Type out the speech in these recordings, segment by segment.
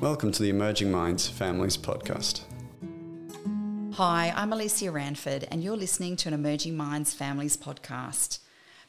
Welcome to the Emerging Minds Families Podcast. Hi, I'm Alicia Ranford, and you're listening to an Emerging Minds Families podcast.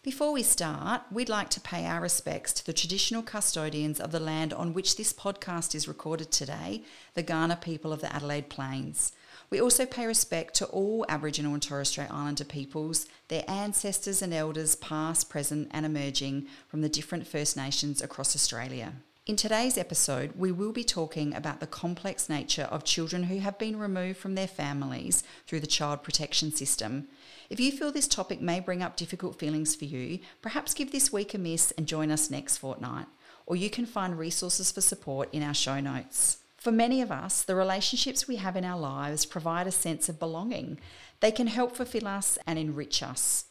Before we start, we'd like to pay our respects to the traditional custodians of the land on which this podcast is recorded today, the Kaurna people of the Adelaide Plains. We also pay respect to all Aboriginal and Torres Strait Islander peoples, their ancestors and elders, past, present, and emerging from the different First Nations across Australia. In today's episode, we will be talking about the complex nature of children who have been removed from their families through the child protection system. If you feel this topic may bring up difficult feelings for you, perhaps give this week a miss and join us next fortnight. Or you can find resources for support in our show notes. For many of us, the relationships we have in our lives provide a sense of belonging. They can help fulfill us and enrich us.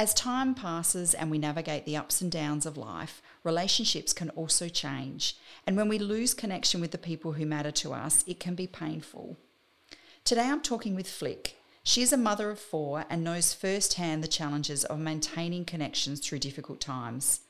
As time passes and we navigate the ups and downs of life, relationships can also change. And when we lose connection with the people who matter to us, it can be painful. Today I'm talking with Flick. She is a mother of four and knows firsthand the challenges of maintaining connections through difficult times.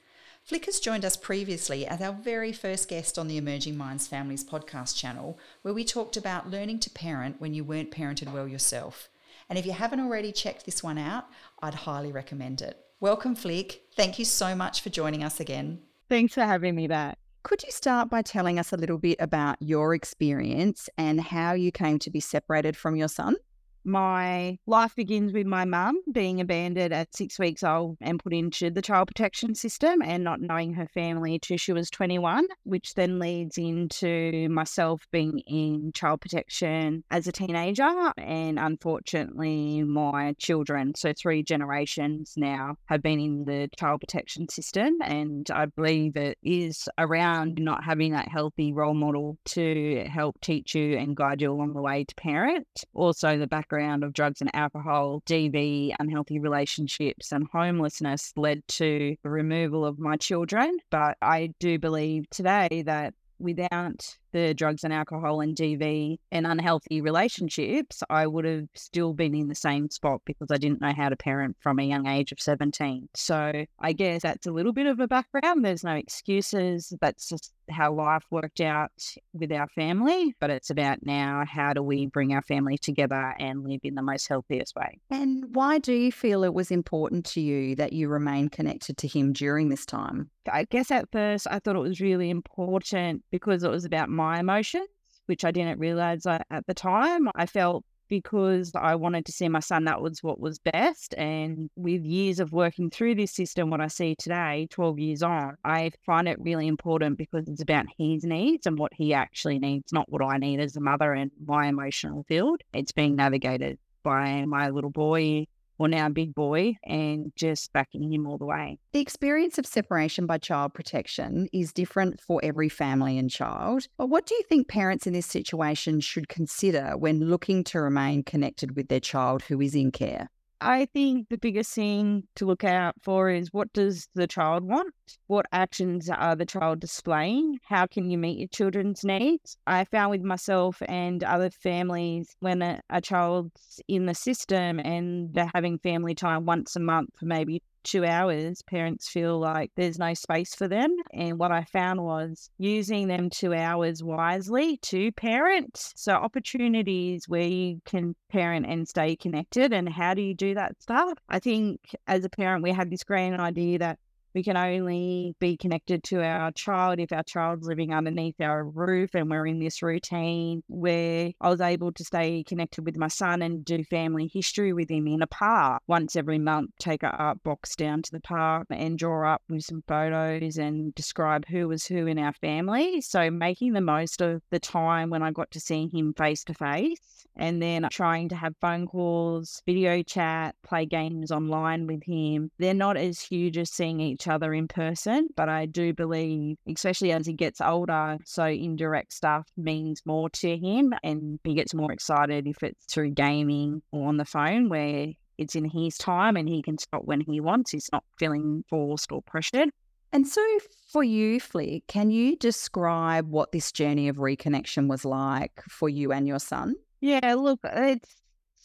Flick has joined us previously as our very first guest on the Emerging Minds Families podcast channel, where we talked about learning to parent when you weren't parented well yourself. And if you haven't already checked this one out, I'd highly recommend it. Welcome, Flick. Thank you so much for joining us again. Thanks for having me back. Could you start by telling us a little bit about your experience and how you came to be separated from your son? My life begins with my mum being abandoned at six weeks old and put into the child protection system and not knowing her family till she was 21, which then leads into myself being in child protection as a teenager. And unfortunately, my children, so three generations now, have been in the child protection system. And I believe it is around not having that healthy role model to help teach you and guide you along the way to parent. Also, the background background of drugs and alcohol, DV, unhealthy relationships, and homelessness led to the removal of my children. But I do believe today that without the drugs and alcohol and DV and unhealthy relationships, I would have still been in the same spot because I didn't know how to parent from a young age of 17. So I guess that's a little bit of a background. There's no excuses. That's just how life worked out with our family. But it's about now how do we bring our family together and live in the most healthiest way. And why do you feel it was important to you that you remain connected to him during this time? I guess at first I thought it was really important because it was about my emotions, which I didn't realize at the time. I felt because I wanted to see my son, that was what was best. And with years of working through this system, what I see today, 12 years on, I find it really important because it's about his needs and what he actually needs, not what I need as a mother and my emotional field. It's being navigated by my little boy or now big boy and just backing him all the way. The experience of separation by child protection is different for every family and child. But what do you think parents in this situation should consider when looking to remain connected with their child who is in care? I think the biggest thing to look out for is what does the child want? What actions are the child displaying? How can you meet your children's needs? I found with myself and other families when a, a child's in the system and they're having family time once a month maybe two hours, parents feel like there's no space for them. And what I found was using them two hours wisely to parent. So, opportunities where you can parent and stay connected. And how do you do that stuff? I think as a parent, we had this grand idea that we can only be connected to our child if our child's living underneath our roof and we're in this routine where I was able to stay connected with my son and do family history with him in a park once every month, take a art box down to the park and draw up with some photos and describe who was who in our family. So making the most of the time when I got to see him face to face and then trying to have phone calls, video chat, play games online with him. They're not as huge as seeing each other in person. But I do believe, especially as he gets older, so indirect stuff means more to him and he gets more excited if it's through gaming or on the phone where it's in his time and he can stop when he wants. He's not feeling forced or pressured. And so, for you, Flick, can you describe what this journey of reconnection was like for you and your son? Yeah, look, it's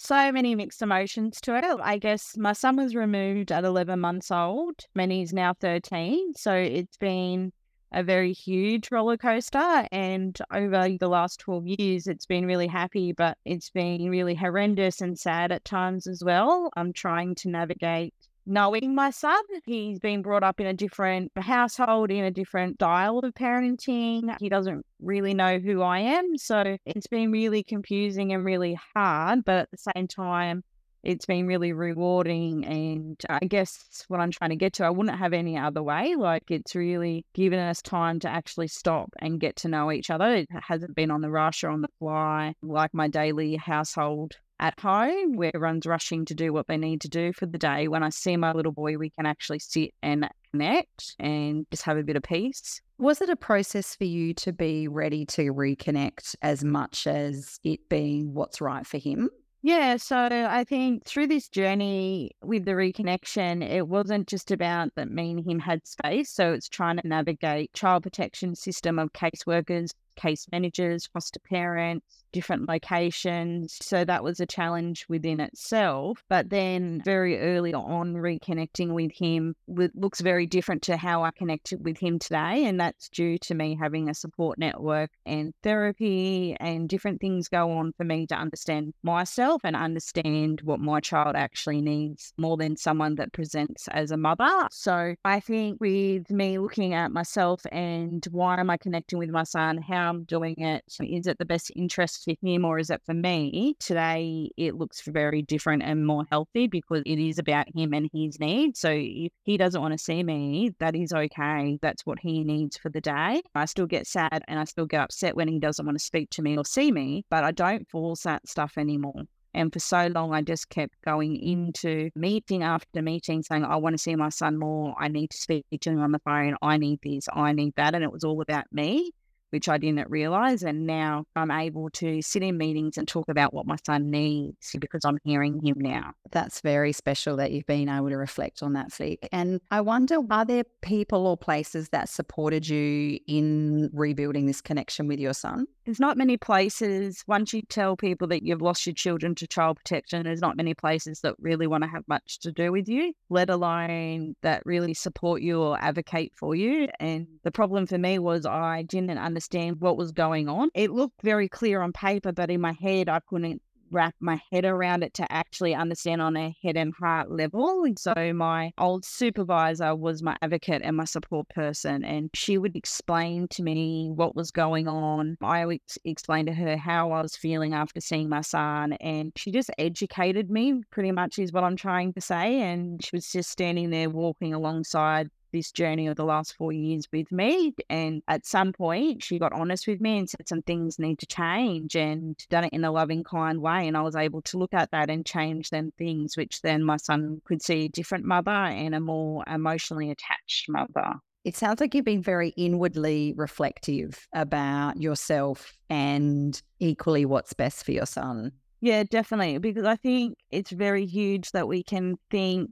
so many mixed emotions to it. I guess my son was removed at 11 months old, and he's now 13. So it's been a very huge roller coaster. And over the last 12 years, it's been really happy, but it's been really horrendous and sad at times as well. I'm trying to navigate knowing my son. He's been brought up in a different household, in a different style of parenting. He doesn't really know who I am. So it's been really confusing and really hard. But at the same time, it's been really rewarding. And I guess what I'm trying to get to, I wouldn't have any other way. Like it's really given us time to actually stop and get to know each other. It hasn't been on the rush or on the fly like my daily household at home where everyone's rushing to do what they need to do for the day. When I see my little boy, we can actually sit and connect and just have a bit of peace. Was it a process for you to be ready to reconnect as much as it being what's right for him? Yeah, so I think through this journey with the reconnection, it wasn't just about that me and him had space. So it's trying to navigate child protection system of caseworkers, case managers, foster parents, different locations. So that was a challenge within itself. But then very early on, reconnecting with him looks very different to how I connected with him today. And that's due to me having a support network and therapy and different things go on for me to understand myself and understand what my child actually needs more than someone that presents as a mother. So I think with me looking at myself and why am I connecting with my son, how I'm doing it, is it the best interest for him or is it for me? Today, it looks very different and more healthy because it is about him and his needs. So if he doesn't want to see me, that is okay. That's what he needs for the day. I still get sad and I still get upset when he doesn't want to speak to me or see me, but I don't force that stuff anymore. And for so long, I just kept going into meeting after meeting saying, I want to see my son more. I need to speak to him on the phone. I need this. I need that. And it was all about me which I didn't realize. And now I'm able to sit in meetings and talk about what my son needs because I'm hearing him now. That's very special that you've been able to reflect on that, Flick. And I wonder, are there people or places that supported you in rebuilding this connection with your son? There's not many places, once you tell people that you've lost your children to child protection, there's not many places that really want to have much to do with you, let alone that really support you or advocate for you. And the problem for me was I didn't understand what was going on. It looked very clear on paper, but in my head, I couldn't wrap my head around it to actually understand on a head and heart level. So my old supervisor was my advocate and my support person, and she would explain to me what was going on. I would explain to her how I was feeling after seeing my son, and she just educated me pretty much is what I'm trying to say. And she was just standing there walking alongside this journey of the last four years with me. And at some point, she got honest with me and said some things need to change and done it in a loving, kind way. And I was able to look at that and change them things, which then my son could see a different mother and a more emotionally attached mother. It sounds like you've been very inwardly reflective about yourself and equally what's best for your son. Yeah, definitely. Because I think it's very huge that we can think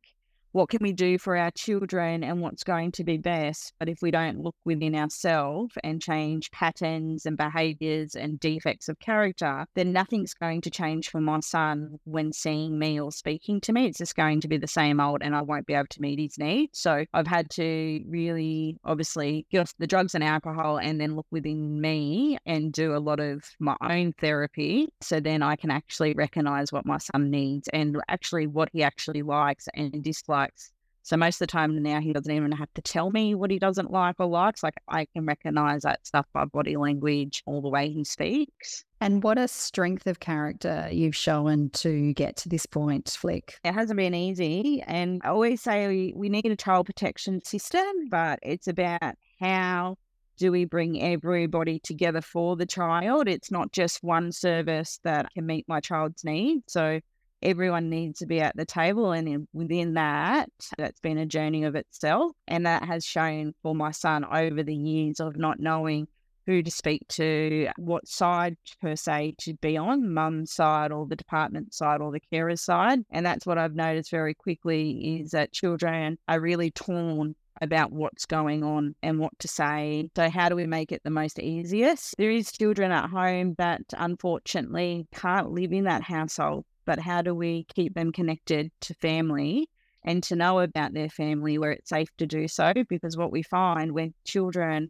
what can we do for our children and what's going to be best. But if we don't look within ourselves and change patterns and behaviors and defects of character, then nothing's going to change for my son when seeing me or speaking to me. It's just going to be the same old and I won't be able to meet his needs. So I've had to really obviously get off the drugs and alcohol and then look within me and do a lot of my own therapy. So then I can actually recognize what my son needs and actually what he actually likes and dislikes likes. So most of the time now he doesn't even have to tell me what he doesn't like or likes. Like I can recognize that stuff by body language or the way he speaks. And what a strength of character you've shown to get to this point, Flick. It hasn't been easy. And I always say we, we need a child protection system, but it's about how do we bring everybody together for the child? It's not just one service that can meet my child's needs. So everyone needs to be at the table. And within that, that's been a journey of itself. And that has shown for my son over the years of not knowing who to speak to, what side per se to be on, mum's side or the department side or the carer's side. And that's what I've noticed very quickly is that children are really torn about what's going on and what to say. So how do we make it the most easiest? There is children at home that unfortunately can't live in that household but how do we keep them connected to family and to know about their family where it's safe to do so? Because what we find when children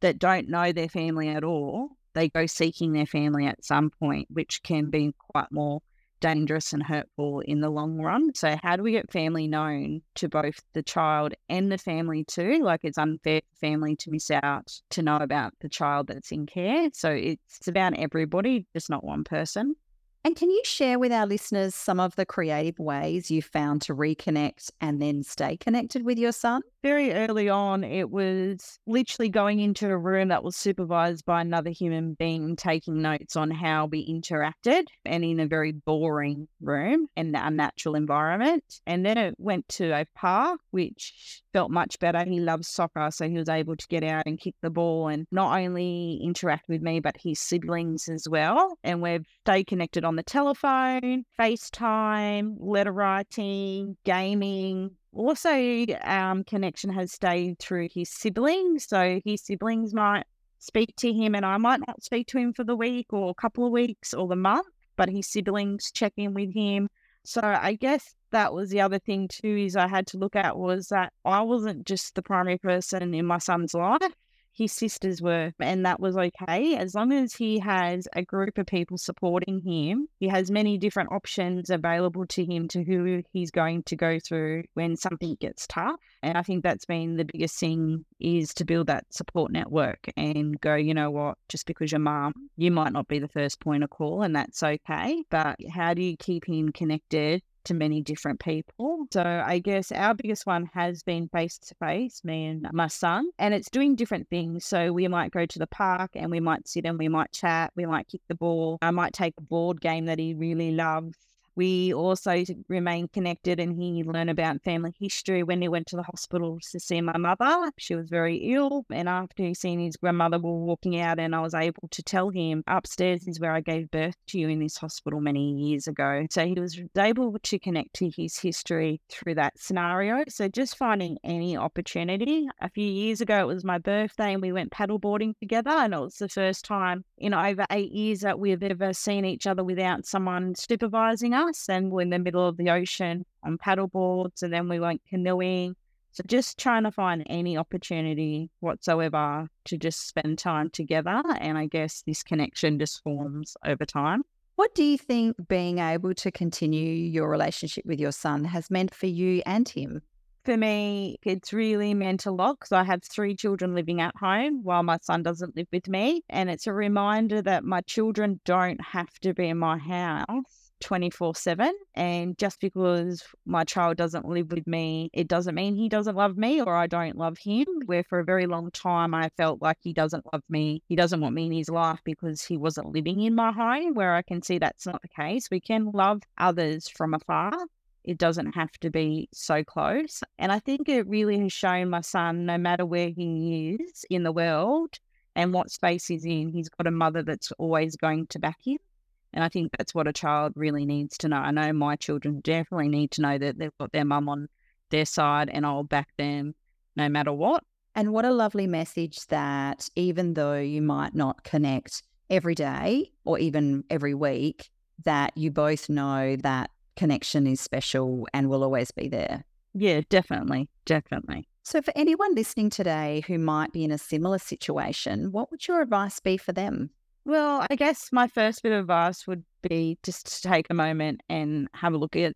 that don't know their family at all, they go seeking their family at some point, which can be quite more dangerous and hurtful in the long run. So, how do we get family known to both the child and the family too? Like, it's unfair for family to miss out to know about the child that's in care. So, it's about everybody, just not one person. And can you share with our listeners some of the creative ways you found to reconnect and then stay connected with your son? Very early on, it was literally going into a room that was supervised by another human being, taking notes on how we interacted, and in a very boring room and unnatural environment. And then it went to a park, which felt much better. He loves soccer, so he was able to get out and kick the ball and not only interact with me, but his siblings as well. And we've stayed connected on the telephone, FaceTime, letter writing, gaming. Also, um, connection has stayed through his siblings. So his siblings might speak to him, and I might not speak to him for the week or a couple of weeks or the month, but his siblings check in with him. So I guess that was the other thing too is I had to look at was that I wasn't just the primary person in my son's life his sisters were, and that was okay. As long as he has a group of people supporting him, he has many different options available to him to who he's going to go through when something gets tough. And I think that's been the biggest thing is to build that support network and go, you know what, just because your mom, you might not be the first point of call and that's okay. But how do you keep him connected to many different people. So I guess our biggest one has been face to face, me and my son, and it's doing different things. So we might go to the park and we might sit and we might chat, we might kick the ball. I might take a board game that he really loves we also remain connected and he learned about family history when he went to the hospital to see my mother. She was very ill. And after he seen his grandmother we were walking out and I was able to tell him upstairs is where I gave birth to you in this hospital many years ago. So he was able to connect to his history through that scenario. So just finding any opportunity. A few years ago, it was my birthday and we went paddleboarding together. And it was the first time in over eight years that we've ever seen each other without someone supervising us and we're in the middle of the ocean on paddle boards and then we went canoeing. So just trying to find any opportunity whatsoever to just spend time together. And I guess this connection just forms over time. What do you think being able to continue your relationship with your son has meant for you and him? For me, it's really meant a lot because I have three children living at home while my son doesn't live with me. And it's a reminder that my children don't have to be in my house 24 7. And just because my child doesn't live with me, it doesn't mean he doesn't love me or I don't love him. Where for a very long time, I felt like he doesn't love me. He doesn't want me in his life because he wasn't living in my home, where I can see that's not the case. We can love others from afar. It doesn't have to be so close. And I think it really has shown my son, no matter where he is in the world and what space he's in, he's got a mother that's always going to back him and I think that's what a child really needs to know. I know my children definitely need to know that they've got their mum on their side and I'll back them no matter what. And what a lovely message that even though you might not connect every day or even every week, that you both know that connection is special and will always be there. Yeah, definitely. Definitely. So, for anyone listening today who might be in a similar situation, what would your advice be for them? Well, I guess my first bit of advice would be just to take a moment and have a look at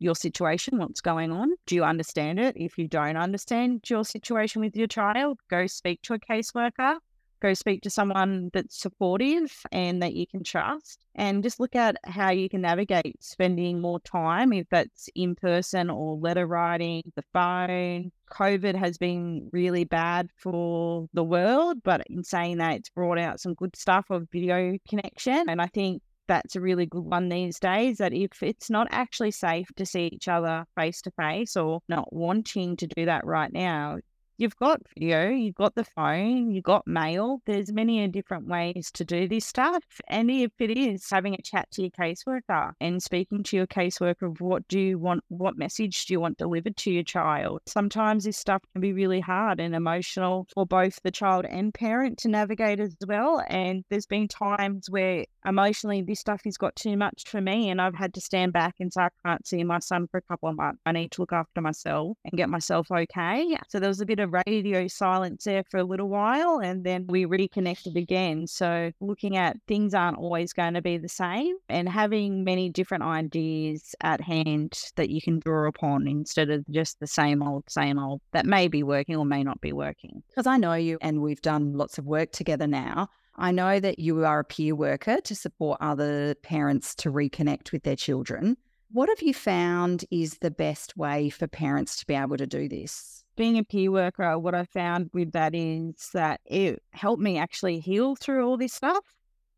your situation, what's going on. Do you understand it? If you don't understand your situation with your child, go speak to a caseworker go speak to someone that's supportive and that you can trust and just look at how you can navigate spending more time if that's in person or letter writing the phone. Covid has been really bad for the world but in saying that it's brought out some good stuff of video connection and i think that's a really good one these days that if it's not actually safe to see each other face to face or not wanting to do that right now you've got video, you've got the phone, you've got mail. There's many different ways to do this stuff. And if it is having a chat to your caseworker and speaking to your caseworker of what do you want, what message do you want delivered to your child? Sometimes this stuff can be really hard and emotional for both the child and parent to navigate as well. And there's been times where emotionally this stuff has got too much for me and I've had to stand back and say, I can't see my son for a couple of months. I need to look after myself and get myself okay. So there was a bit of radio silence there for a little while and then we reconnected again. So looking at things aren't always going to be the same and having many different ideas at hand that you can draw upon instead of just the same old, same old that may be working or may not be working. Because I know you and we've done lots of work together now. I know that you are a peer worker to support other parents to reconnect with their children. What have you found is the best way for parents to be able to do this? Being a peer worker, what I found with that is that it helped me actually heal through all this stuff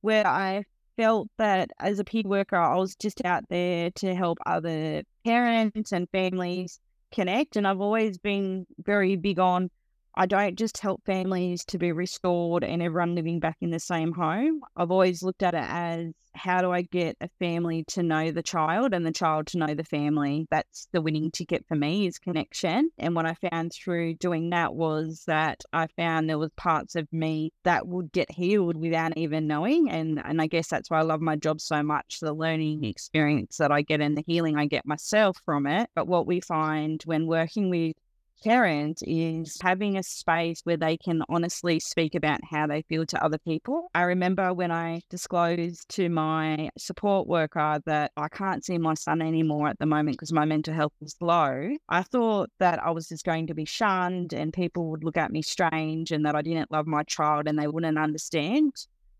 where I felt that as a peer worker, I was just out there to help other parents and families connect. And I've always been very big on I don't just help families to be restored and everyone living back in the same home. I've always looked at it as how do I get a family to know the child and the child to know the family? That's the winning ticket for me is connection. And what I found through doing that was that I found there was parts of me that would get healed without even knowing. And and I guess that's why I love my job so much, the learning experience that I get and the healing I get myself from it. But what we find when working with parent is having a space where they can honestly speak about how they feel to other people. I remember when I disclosed to my support worker that I can't see my son anymore at the moment because my mental health is low, I thought that I was just going to be shunned and people would look at me strange and that I didn't love my child and they wouldn't understand.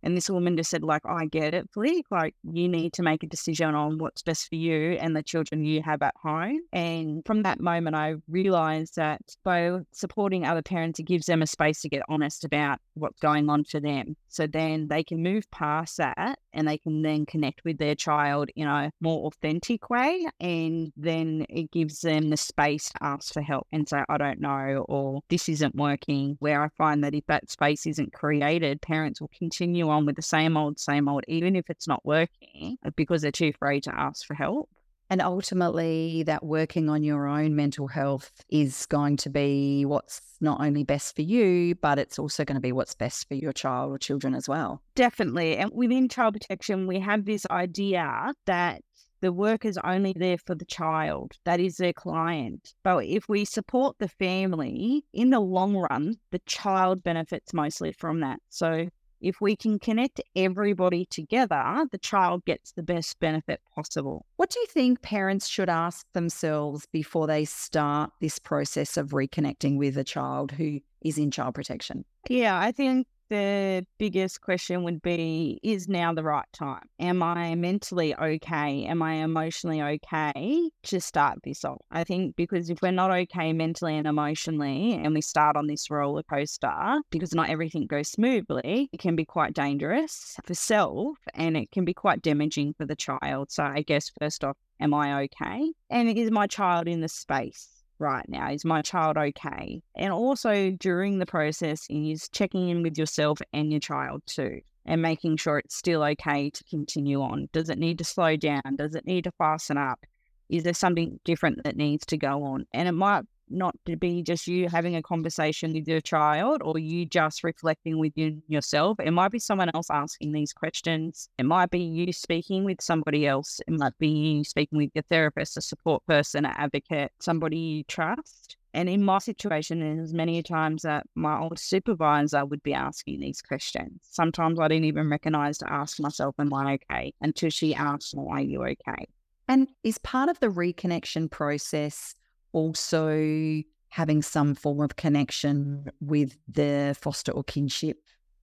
And this woman just said, like, oh, I get it, Flick. Like, you need to make a decision on what's best for you and the children you have at home. And from that moment, I realized that by supporting other parents, it gives them a space to get honest about what's going on for them. So then they can move past that and they can then connect with their child in a more authentic way. And then it gives them the space to ask for help and say, I don't know, or this isn't working. Where I find that if that space isn't created, parents will continue on with the same old, same old, even if it's not working, uh, because they're too afraid to ask for help. And ultimately, that working on your own mental health is going to be what's not only best for you, but it's also going to be what's best for your child or children as well. Definitely. And within child protection, we have this idea that the work is only there for the child, that is their client. But if we support the family, in the long run, the child benefits mostly from that. So if we can connect everybody together, the child gets the best benefit possible. What do you think parents should ask themselves before they start this process of reconnecting with a child who is in child protection? Yeah, I think the biggest question would be is now the right time? Am I mentally okay? Am I emotionally okay to start this off? I think because if we're not okay mentally and emotionally, and we start on this roller coaster, because not everything goes smoothly, it can be quite dangerous for self and it can be quite damaging for the child. So, I guess first off, am I okay? And is my child in the space? Right now? Is my child okay? And also during the process is checking in with yourself and your child too and making sure it's still okay to continue on. Does it need to slow down? Does it need to fasten up? Is there something different that needs to go on? And it might not to be just you having a conversation with your child or you just reflecting within yourself. It might be someone else asking these questions. It might be you speaking with somebody else. It might be you speaking with your therapist, a support person, an advocate, somebody you trust. And in my situation, there's many times that my old supervisor would be asking these questions. Sometimes I didn't even recognize to ask myself, Am I okay? until she asked, Are you okay? And is part of the reconnection process also having some form of connection with the foster or kinship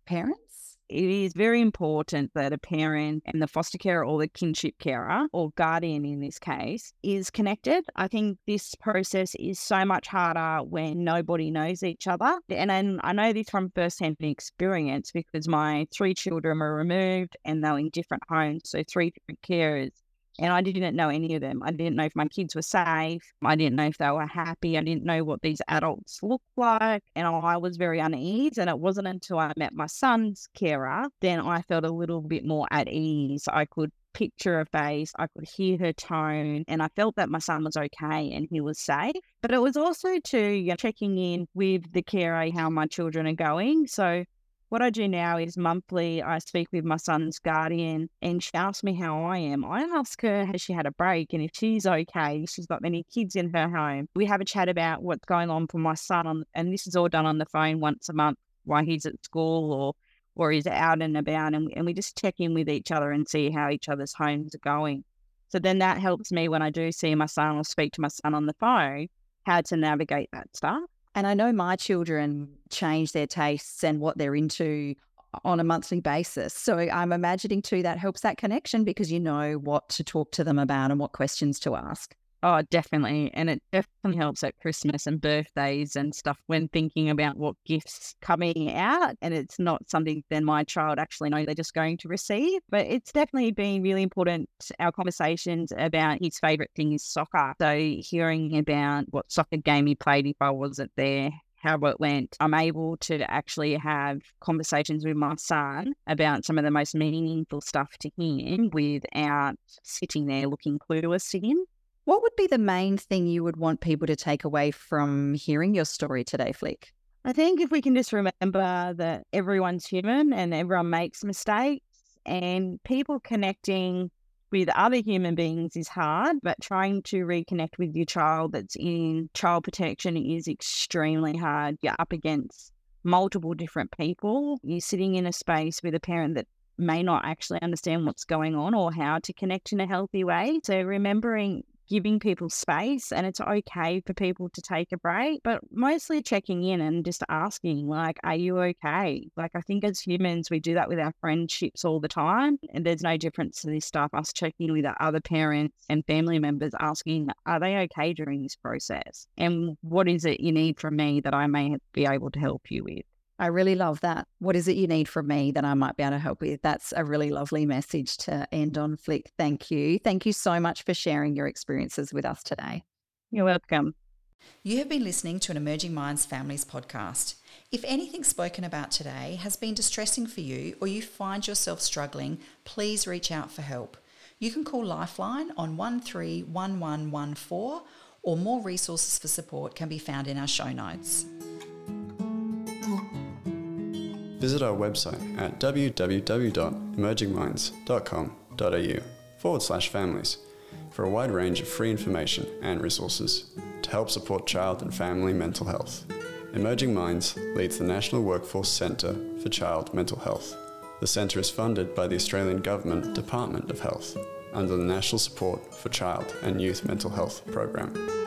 parents? It is very important that a parent and the foster carer or the kinship carer or guardian in this case is connected. I think this process is so much harder when nobody knows each other. And I know this from firsthand experience because my three children were removed and they're in different homes. So, three different carers and I didn't know any of them. I didn't know if my kids were safe. I didn't know if they were happy. I didn't know what these adults looked like. And I was very uneasy. And it wasn't until I met my son's carer, then I felt a little bit more at ease. I could picture her face, I could hear her tone, and I felt that my son was okay and he was safe. But it was also to you know, checking in with the carer how my children are going. So What I do now is monthly, I speak with my son's guardian and she asks me how I am. I ask her, has she had a break? And if she's okay, she's got many kids in her home. We have a chat about what's going on for my son. On, and this is all done on the phone once a month while he's at school or or he's out and about. And, and we just check in with each other and see how each other's homes are going. So then that helps me when I do see my son or speak to my son on the phone, how to navigate that stuff. And I know my children change their tastes and what they're into on a monthly basis. So I'm imagining too that helps that connection because you know what to talk to them about and what questions to ask. Oh, definitely. And it definitely helps at Christmas and birthdays and stuff when thinking about what gifts coming out. And it's not something then my child actually know they're just going to receive. But it's definitely been really important, our conversations about his favorite thing is soccer. So hearing about what soccer game he played if I wasn't there, how it went, I'm able to actually have conversations with my son about some of the most meaningful stuff to him without sitting there looking clueless to him. What would be the main thing you would want people to take away from hearing your story today, Flick? I think if we can just remember that everyone's human and everyone makes mistakes, and people connecting with other human beings is hard, but trying to reconnect with your child that's in child protection is extremely hard. You're up against multiple different people. You're sitting in a space with a parent that may not actually understand what's going on or how to connect in a healthy way. So remembering giving people space and it's okay for people to take a break, but mostly checking in and just asking, like, are you okay? Like, I think as humans, we do that with our friendships all the time. And there's no difference to this stuff, us checking with our other parents and family members, asking, are they okay during this process? And what is it you need from me that I may be able to help you with? I really love that. What is it you need from me that I might be able to help with? That's a really lovely message to end on, Flick. Thank you. Thank you so much for sharing your experiences with us today. You're welcome. You have been listening to an Emerging Minds Families podcast. If anything spoken about today has been distressing for you or you find yourself struggling, please reach out for help. You can call Lifeline on 131114 or more resources for support can be found in our show notes. Visit our website at www.emergingminds.com.au forward slash families for a wide range of free information and resources to help support child and family mental health. Emerging Minds leads the National Workforce Centre for Child Mental Health. The centre is funded by the Australian Government Department of Health under the National Support for Child and Youth Mental Health program.